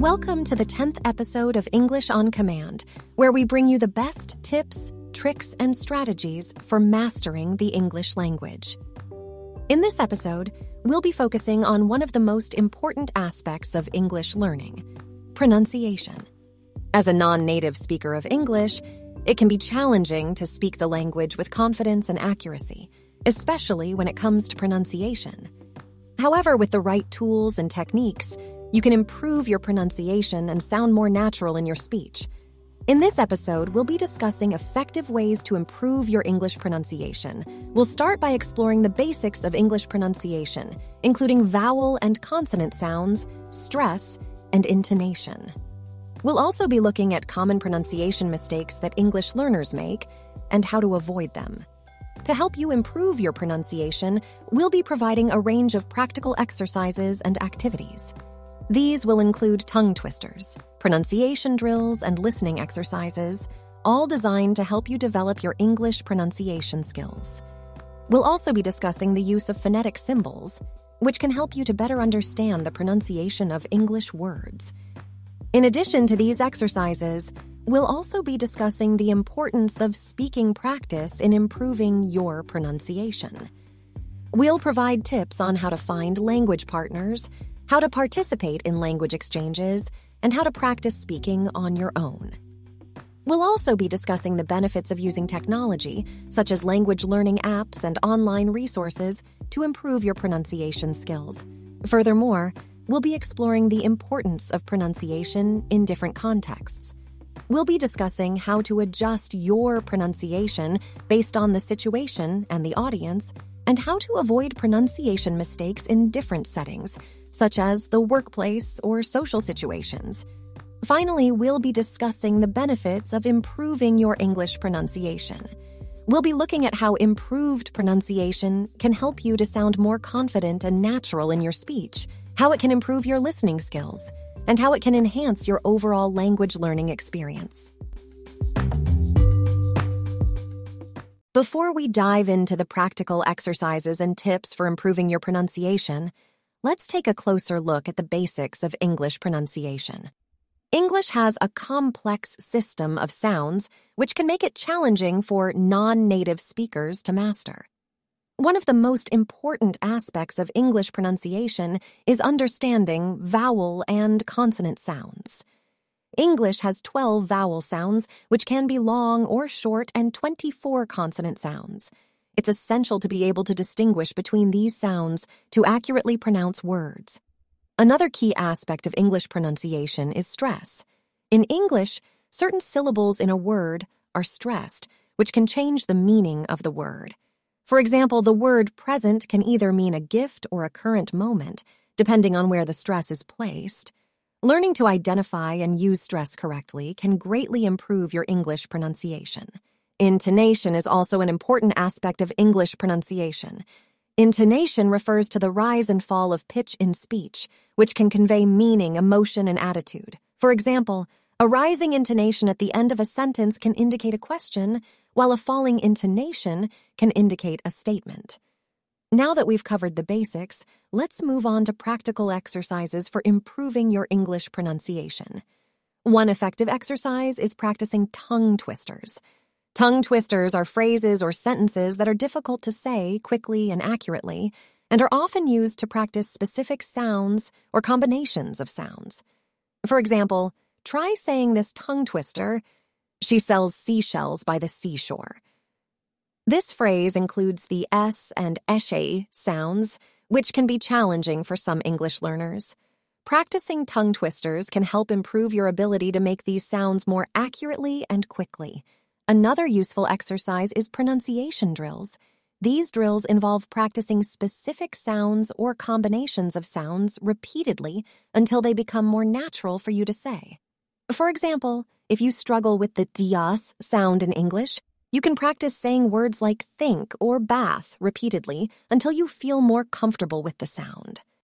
Welcome to the 10th episode of English on Command, where we bring you the best tips, tricks, and strategies for mastering the English language. In this episode, we'll be focusing on one of the most important aspects of English learning pronunciation. As a non native speaker of English, it can be challenging to speak the language with confidence and accuracy, especially when it comes to pronunciation. However, with the right tools and techniques, you can improve your pronunciation and sound more natural in your speech. In this episode, we'll be discussing effective ways to improve your English pronunciation. We'll start by exploring the basics of English pronunciation, including vowel and consonant sounds, stress, and intonation. We'll also be looking at common pronunciation mistakes that English learners make and how to avoid them. To help you improve your pronunciation, we'll be providing a range of practical exercises and activities. These will include tongue twisters, pronunciation drills, and listening exercises, all designed to help you develop your English pronunciation skills. We'll also be discussing the use of phonetic symbols, which can help you to better understand the pronunciation of English words. In addition to these exercises, we'll also be discussing the importance of speaking practice in improving your pronunciation. We'll provide tips on how to find language partners how to participate in language exchanges, and how to practice speaking on your own. We'll also be discussing the benefits of using technology, such as language learning apps and online resources, to improve your pronunciation skills. Furthermore, we'll be exploring the importance of pronunciation in different contexts. We'll be discussing how to adjust your pronunciation based on the situation and the audience, and how to avoid pronunciation mistakes in different settings such as the workplace or social situations. Finally, we'll be discussing the benefits of improving your English pronunciation. We'll be looking at how improved pronunciation can help you to sound more confident and natural in your speech, how it can improve your listening skills, and how it can enhance your overall language learning experience. Before we dive into the practical exercises and tips for improving your pronunciation, let's take a closer look at the basics of English pronunciation. English has a complex system of sounds which can make it challenging for non native speakers to master. One of the most important aspects of English pronunciation is understanding vowel and consonant sounds. English has 12 vowel sounds, which can be long or short, and 24 consonant sounds. It's essential to be able to distinguish between these sounds to accurately pronounce words. Another key aspect of English pronunciation is stress. In English, certain syllables in a word are stressed, which can change the meaning of the word. For example, the word present can either mean a gift or a current moment, depending on where the stress is placed. Learning to identify and use stress correctly can greatly improve your English pronunciation. Intonation is also an important aspect of English pronunciation. Intonation refers to the rise and fall of pitch in speech, which can convey meaning, emotion, and attitude. For example, a rising intonation at the end of a sentence can indicate a question, while a falling intonation can indicate a statement. Now that we've covered the basics, let's move on to practical exercises for improving your English pronunciation. One effective exercise is practicing tongue twisters. Tongue twisters are phrases or sentences that are difficult to say quickly and accurately, and are often used to practice specific sounds or combinations of sounds. For example, try saying this tongue twister She sells seashells by the seashore. This phrase includes the S and eshe sounds, which can be challenging for some English learners. Practicing tongue twisters can help improve your ability to make these sounds more accurately and quickly. Another useful exercise is pronunciation drills. These drills involve practicing specific sounds or combinations of sounds repeatedly until they become more natural for you to say. For example, if you struggle with the diath sound in English, you can practice saying words like think or bath repeatedly until you feel more comfortable with the sound.